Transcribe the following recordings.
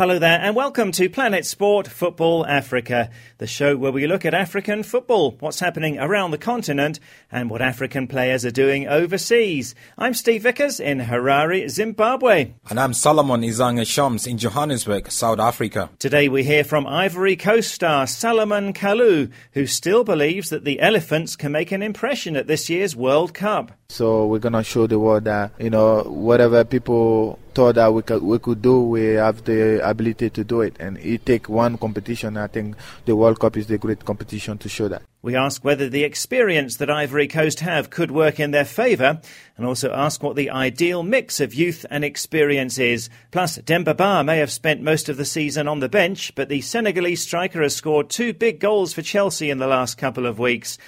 Hello there, and welcome to Planet Sport Football Africa, the show where we look at African football, what's happening around the continent, and what African players are doing overseas. I'm Steve Vickers in Harare, Zimbabwe. And I'm Solomon Izanga Shams in Johannesburg, South Africa. Today we hear from Ivory Coast star Salomon Kalou, who still believes that the Elephants can make an impression at this year's World Cup. So we're gonna show the world that you know whatever people thought that we could we could do, we have the ability to do it. And it take one competition. I think the World Cup is the great competition to show that. We ask whether the experience that Ivory Coast have could work in their favour, and also ask what the ideal mix of youth and experience is. Plus, Demba Ba may have spent most of the season on the bench, but the Senegalese striker has scored two big goals for Chelsea in the last couple of weeks.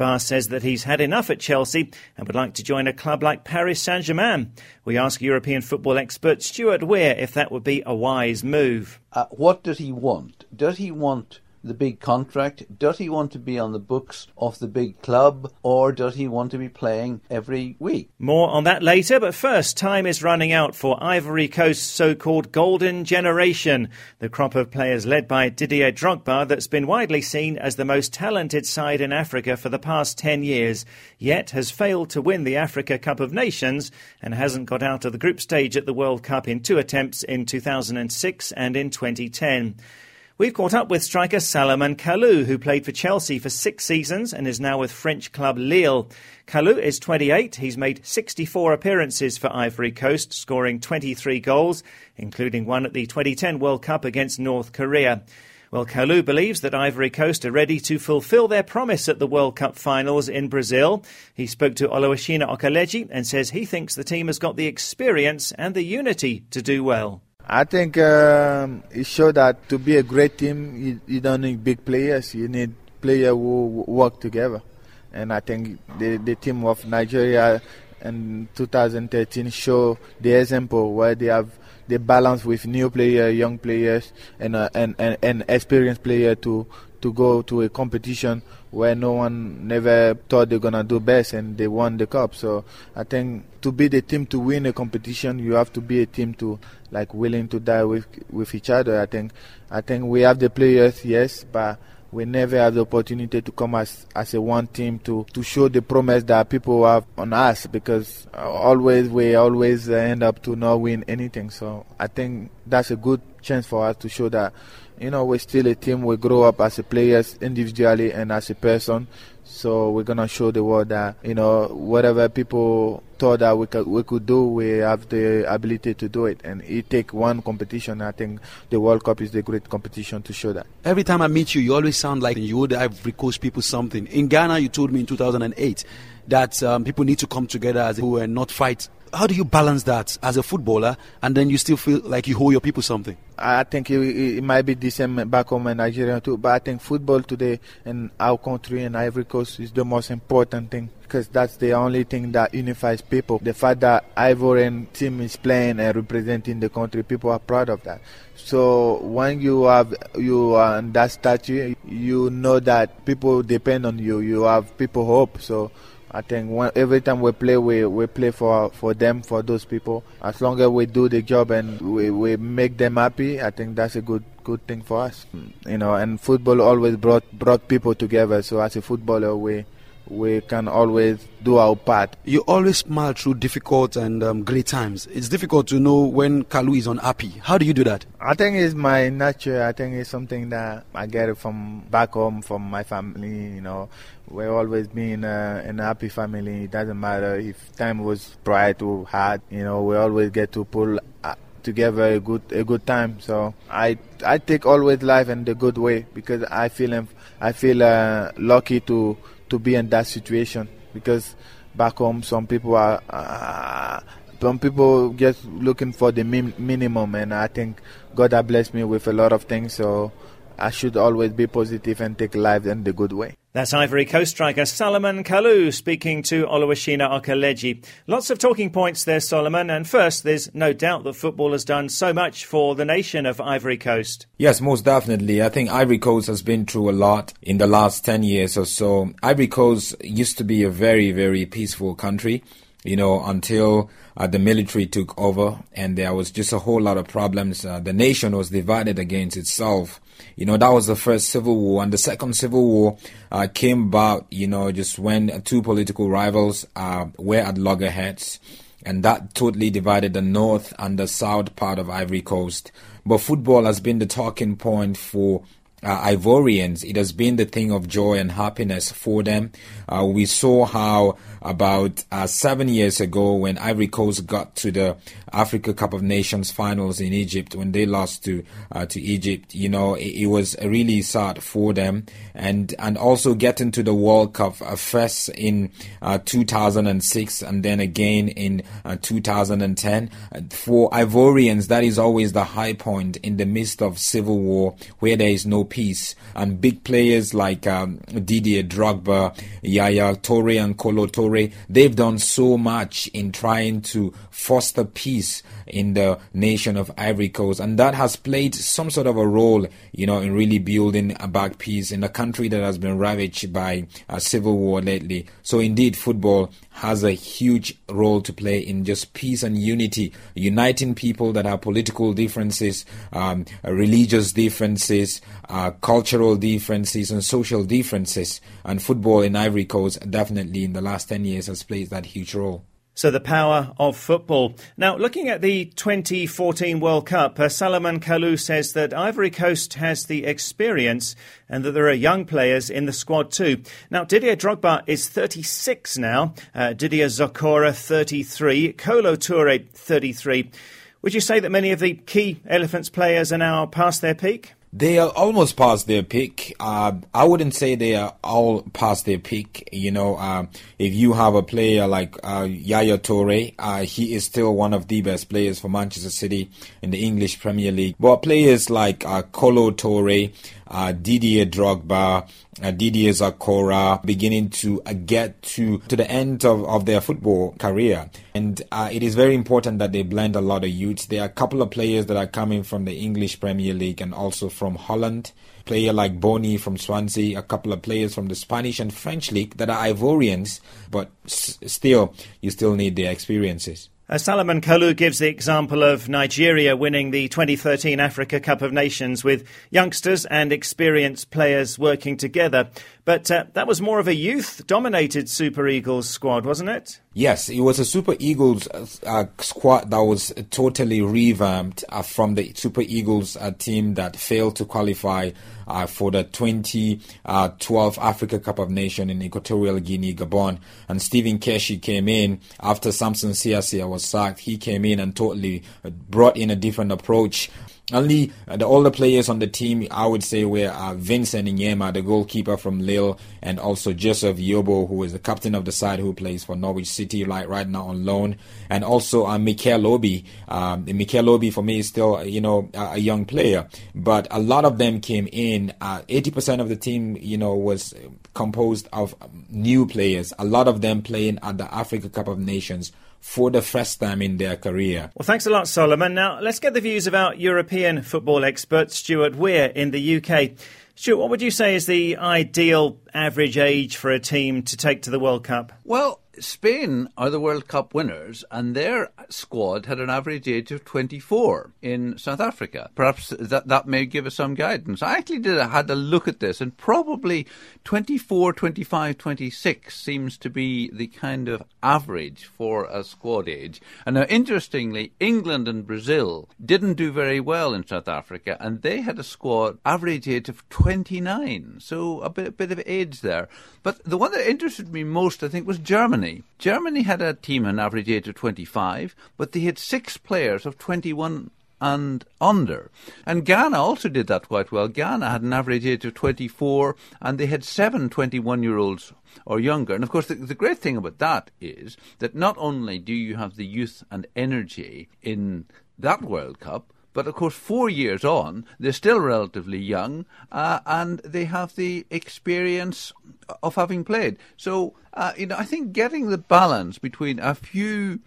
Ba says that he's had enough at Chelsea and would like to join a club like Paris Saint Germain. We ask European football expert Stuart Weir if that would be a wise move. Uh, what does he want? Does he want the big contract? Does he want to be on the books of the big club or does he want to be playing every week? More on that later, but first, time is running out for Ivory Coast's so called golden generation, the crop of players led by Didier Drogba that's been widely seen as the most talented side in Africa for the past 10 years, yet has failed to win the Africa Cup of Nations and hasn't got out of the group stage at the World Cup in two attempts in 2006 and in 2010. We've caught up with striker Salomon Kalou, who played for Chelsea for six seasons and is now with French club Lille. Kalou is 28. He's made 64 appearances for Ivory Coast, scoring 23 goals, including one at the 2010 World Cup against North Korea. Well, Kalou believes that Ivory Coast are ready to fulfill their promise at the World Cup finals in Brazil. He spoke to Oluwashina Okeleji and says he thinks the team has got the experience and the unity to do well. I think um, it showed that to be a great team, you, you don't need big players. You need players who work together. And I think the, the team of Nigeria in 2013 show the example where they have the balance with new players, young players, and, uh, and, and, and experienced players to to go to a competition where no one never thought they're gonna do best and they won the cup. So I think to be the team to win a competition, you have to be a team to like willing to die with with each other. I think I think we have the players, yes, but we never have the opportunity to come as as a one team to to show the promise that people have on us because uh, always we always uh, end up to not win anything. So I think that's a good chance for us to show that you know we're still a team. We grow up as a players individually and as a person. So we're gonna show the world that you know whatever people thought that we could we could do, we have the ability to do it. And it take one competition. I think the World Cup is the great competition to show that. Every time I meet you, you always sound like you would have Coast people something. In Ghana, you told me in 2008 that um, people need to come together as a whole and not fight how do you balance that as a footballer and then you still feel like you owe your people something? I think it, it, might be the same back home in Nigeria too, but I think football today in our country and Ivory Coast is the most important thing because that's the only thing that unifies people. The fact that Ivorian team is playing and representing the country, people are proud of that. So when you have you are in that statue, you know that people depend on you. You have people hope. So I think when, every time we play, we, we play for for them, for those people. As long as we do the job and we, we make them happy, I think that's a good good thing for us. You know, and football always brought brought people together. So as a footballer, we we can always do our part. You always smile through difficult and um, great times. It's difficult to know when Kalou is unhappy. How do you do that? I think it's my nature. I think it's something that I get it from back home, from my family. You know, we're always been uh, in a happy family. It doesn't matter if time was bright or hard. You know, we always get to pull. Uh, together a good a good time so i i take always life in the good way because i feel i feel uh, lucky to to be in that situation because back home some people are uh, some people just looking for the min- minimum and i think god has blessed me with a lot of things so i should always be positive and take life in the good way that's Ivory Coast striker Salomon Kalou speaking to Oluwashina Okeleji. Lots of talking points there, Solomon. And first, there's no doubt that football has done so much for the nation of Ivory Coast. Yes, most definitely. I think Ivory Coast has been through a lot in the last 10 years or so. Ivory Coast used to be a very, very peaceful country. you know, until uh, the military took over and there was just a whole lot of problems. Uh, the nation was divided against itself. You know, that was the first civil war. And the second civil war uh, came about, you know, just when two political rivals uh, were at loggerheads. And that totally divided the north and the south part of Ivory Coast. But football has been the talking point for uh, Ivorians, it has been the thing of joy and happiness for them. Uh, we saw how about uh, seven years ago when Ivory Coast got to the Africa Cup of Nations finals in Egypt, when they lost to uh, to Egypt, you know, it, it, was really sad for them, and and also getting to the World Cup uh, first in uh, 2006 and then again in 2010. For Ivorians, that is always the high point in the midst of civil war where there is no peace. And big players like um, Didier Drogba, Yaya Toure, and Kolo Toure, they've done so much in trying to foster peace in the nation of Ivory Coast. And that has played some sort of a role, you know, in really building back peace in a country that has been ravaged by a civil war lately. So indeed, football has a huge role to play in just peace and unity, uniting people that have political differences, um, religious differences, cultural differences, and social differences. And football in Ivory Coast definitely in the last 10 years has played that huge role. So, the power of football. Now, looking at the 2014 World Cup, uh, Salomon Kalou says that Ivory Coast has the experience and that there are young players in the squad too. Now, Didier Drogba is 36 now, uh, Didier Zokora 33, Kolo Toure 33. Would you say that many of the key Elephants players are now past their peak? They are almost past their peak. Uh, I wouldn't say they are all past their peak. You know, uh, if you have a player like uh, Yaya Toure, uh, he is still one of the best players for Manchester City in the English Premier League. But players like uh, Kolo Toure, uh, Didier Drogba, uh, Didier Zokora beginning to get to, to the end of, of their football career. And it is very important that they blend a lot of youths. There are a couple of players that are coming from the English Premier League and also from Holland. Player like Bony from Swansea, a couple of players from the Spanish and French league that are Ivorians, but s- still, you still need their experiences. Uh, Salomon Kalou gives the example of Nigeria winning the 2013 Africa Cup of Nations with youngsters and experienced players working together. But uh, that was more of a youth dominated Super Eagles squad, wasn't it? Yes, it was a Super Eagles uh, squad that was totally revamped uh, from the Super Eagles uh, team that failed to qualify uh, for the 2012 uh, Africa Cup of Nations in Equatorial Guinea, Gabon. And Stephen Keshi came in after Samson Siasia was sacked. He came in and totally brought in a different approach only uh, the older players on the team, I would say, were uh, Vincent Enyeama, the goalkeeper from Lille, and also Joseph Yobo, who is the captain of the side who plays for Norwich City right, right now on loan, and also uh, Mikel Obi. Um, Mikel Obi, for me, is still, you know, a, a young player, but a lot of them came in. Uh, 80% of the team, you know, was composed of new players, a lot of them playing at the Africa Cup of Nations for the first time in their career. Well, thanks a lot, Solomon. Now, let's get the views of our European football expert, Stuart Weir, in the UK. Stuart, what would you say is the ideal average age for a team to take to the World Cup? Well, Spain are the World Cup winners, and their squad had an average age of 24 in South Africa. Perhaps that, that may give us some guidance. I actually did had a look at this, and probably 24, 25, 26 seems to be the kind of average for a squad age. And now, interestingly, England and Brazil didn't do very well in South Africa, and they had a squad average age of 29. So a bit, a bit of age there. But the one that interested me most, I think, was Germany. Germany had a team an average age of 25, but they had six players of 21 and under. And Ghana also did that quite well. Ghana had an average age of 24, and they had seven 21 year olds or younger. And of course, the, the, great thing about that is that not only do you have the youth and energy in that World Cup, but of course, four years on, they're still relatively young uh, and they have the experience of having played. So, uh, you know, I think getting the balance between a few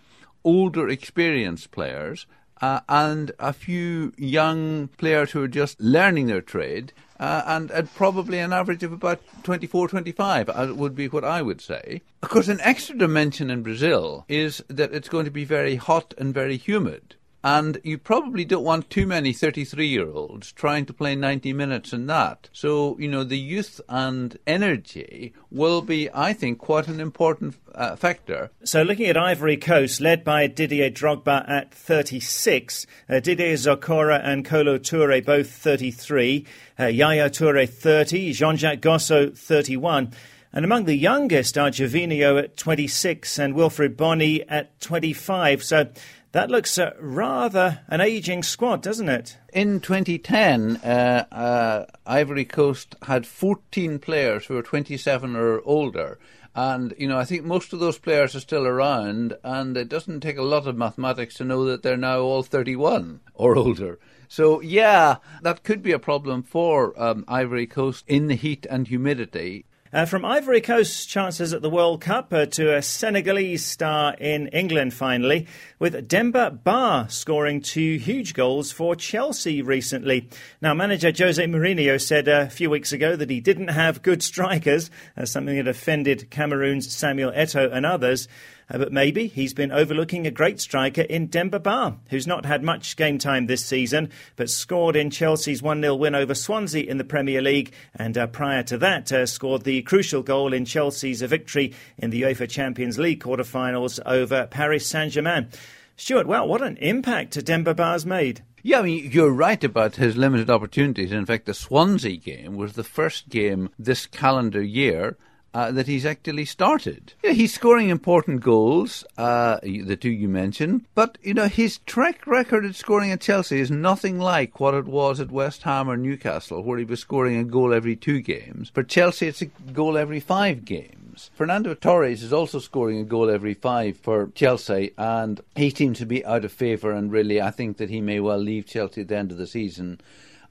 older, experienced players uh, and a few young players who are just learning their trade. Uh, and at probably an average of about 24, 25 uh, would be what I would say. Of course, an extra dimension in Brazil is that it's going to be very hot and very humid. And you probably don't want too many 33 year olds trying to play 90 minutes in that. So, you know, the youth and energy will be, I think, quite an important uh, factor. So, looking at Ivory Coast, led by Didier Drogba at 36, uh, Didier Zokora and Kolo Toure both 33, uh, Yaya Toure 30, Jean Jacques Gosso 31. And among the youngest are at 26 and Wilfried Bony at 25. So that looks uh, rather an ageing squad, doesn't it? In 2010, uh, uh, Ivory Coast had 14 players who were 27 or older. And, you know, I think most of those players are still around, and it doesn't take a lot of mathematics to know that they're now all 31 or older. So, yeah, that could be a problem for um, Ivory Coast in the heat and humidity. Uh, from Ivory Coast chances at the World Cup uh, to a Senegalese star in England finally, with Demba Ba scoring two huge goals for Chelsea recently. Now, manager Jose Mourinho said a few weeks ago that he didn't have good strikers, something that offended Cameroon's Samuel Eto'o and others. Uh, but maybe he's been overlooking a great striker in Demba Ba, who's not had much game time this season, but scored in Chelsea's 1 0 win over Swansea in the Premier League, and uh, prior to that, uh, scored the crucial goal in Chelsea's victory in the UEFA Champions League quarter-finals over Paris Saint Germain. Stuart, well, what an impact Demba Ba's made. Yeah, I mean, you're right about his limited opportunities. In fact, the Swansea game was the first game this calendar year uh, that he's actually started. Yeah, he's scoring important goals, uh, the two you mentioned, but you know his track record at scoring at Chelsea is nothing like what it was at West Ham or Newcastle, where he was scoring a goal every two games. For Chelsea, it's a goal every five games. Fernando Torres is also scoring a goal every five for Chelsea, and he seems to be out of favour. And really, I think that he may well leave Chelsea at the end of the season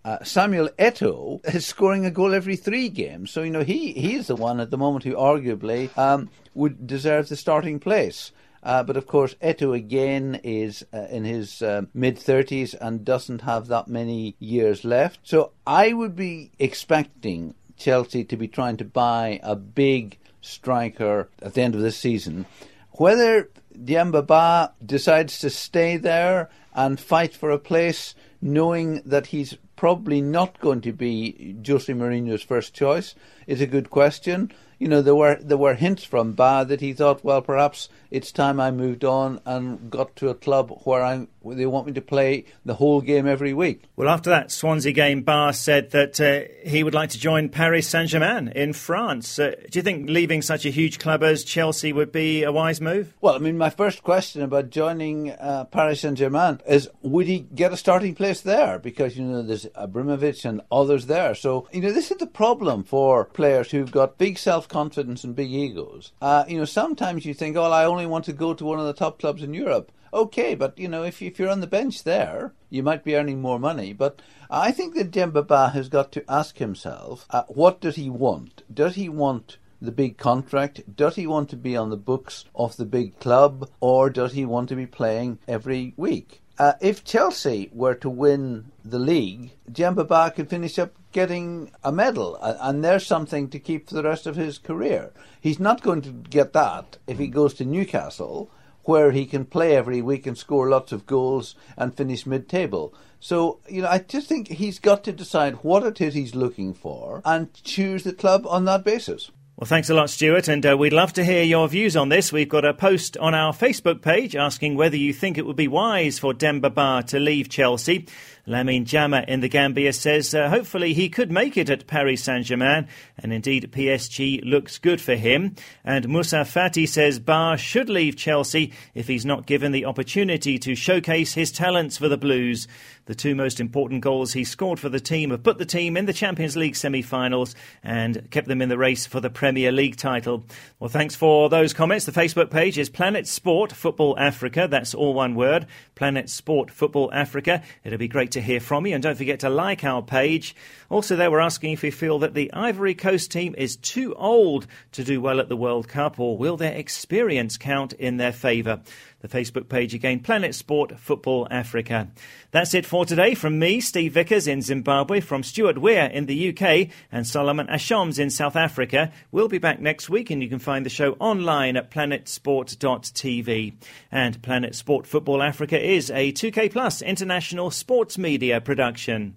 uh, Samuel Eto'o is scoring a goal every three games. So, you know, he, he is the one at the moment who arguably um, would deserve the starting place. Uh, but of course, Eto'o again is uh, in his uh, mid 30s and doesn't have that many years left. So I would be expecting Chelsea to be trying to buy a big striker at the end of this season. Whether Demba Ba decides to stay there and fight for a place, knowing that he's probably not going to be Jose Mourinho's first choice is a good question. You know, there were there were hints from Ba that he thought, well, perhaps it's time I moved on and got to a club where I they want me to play the whole game every week. Well, after that Swansea game, Ba said that uh, he would like to join Paris Saint Germain in France. Uh, do you think leaving such a huge club as Chelsea would be a wise move? Well, I mean, my first question about joining uh, Paris Saint Germain is would he get a starting place there? Because, you know, there's Ibrahimovic and others there. So, you know, this is the problem for players who've got big self confidence and big egos. Uh, you know, sometimes you think, oh, I only want to go to one of the top clubs in Europe. Okay, but you know, if if you're on the bench there, you might be earning more money. But I think that Demba Ba has got to ask himself, uh, what does he want? Does he want the big contract? Does he want to be on the books of the big club, or does he want to be playing every week? Uh, if Chelsea were to win the league, Demba Ba could finish up getting a medal, and there's something to keep for the rest of his career. He's not going to get that if he goes to Newcastle where he can play every week and score lots of goals and finish mid table. So, you know, I just think he's got to decide what it is he's looking for and choose the club on that basis. Well, thanks a lot, Stuart, and uh, we'd love to hear your views on this. We've got a post on our Facebook page asking whether you think it would be wise for Demba Ba to leave Chelsea. Lamine Jama in the Gambia says uh, hopefully he could make it at Paris Saint Germain, and indeed PSG looks good for him. And Musa Fati says Ba should leave Chelsea if he's not given the opportunity to showcase his talents for the Blues. The two most important goals he scored for the team have put the team in the Champions League semi finals and kept them in the race for the Premier League title. Well, thanks for those comments. The Facebook page is Planet Sport Football Africa. That's all one word Planet Sport Football Africa. It'll be great to hear from you. And don't forget to like our page. Also, there we're asking if we feel that the Ivory Coast team is too old to do well at the World Cup or will their experience count in their favour? The Facebook page again, Planet Sport Football Africa. That's it for today from me, Steve Vickers in Zimbabwe, from Stuart Weir in the UK, and Solomon Ashoms in South Africa. We'll be back next week, and you can find the show online at planetsport.tv. And Planet Sport Football Africa is a 2K Plus international sports media production.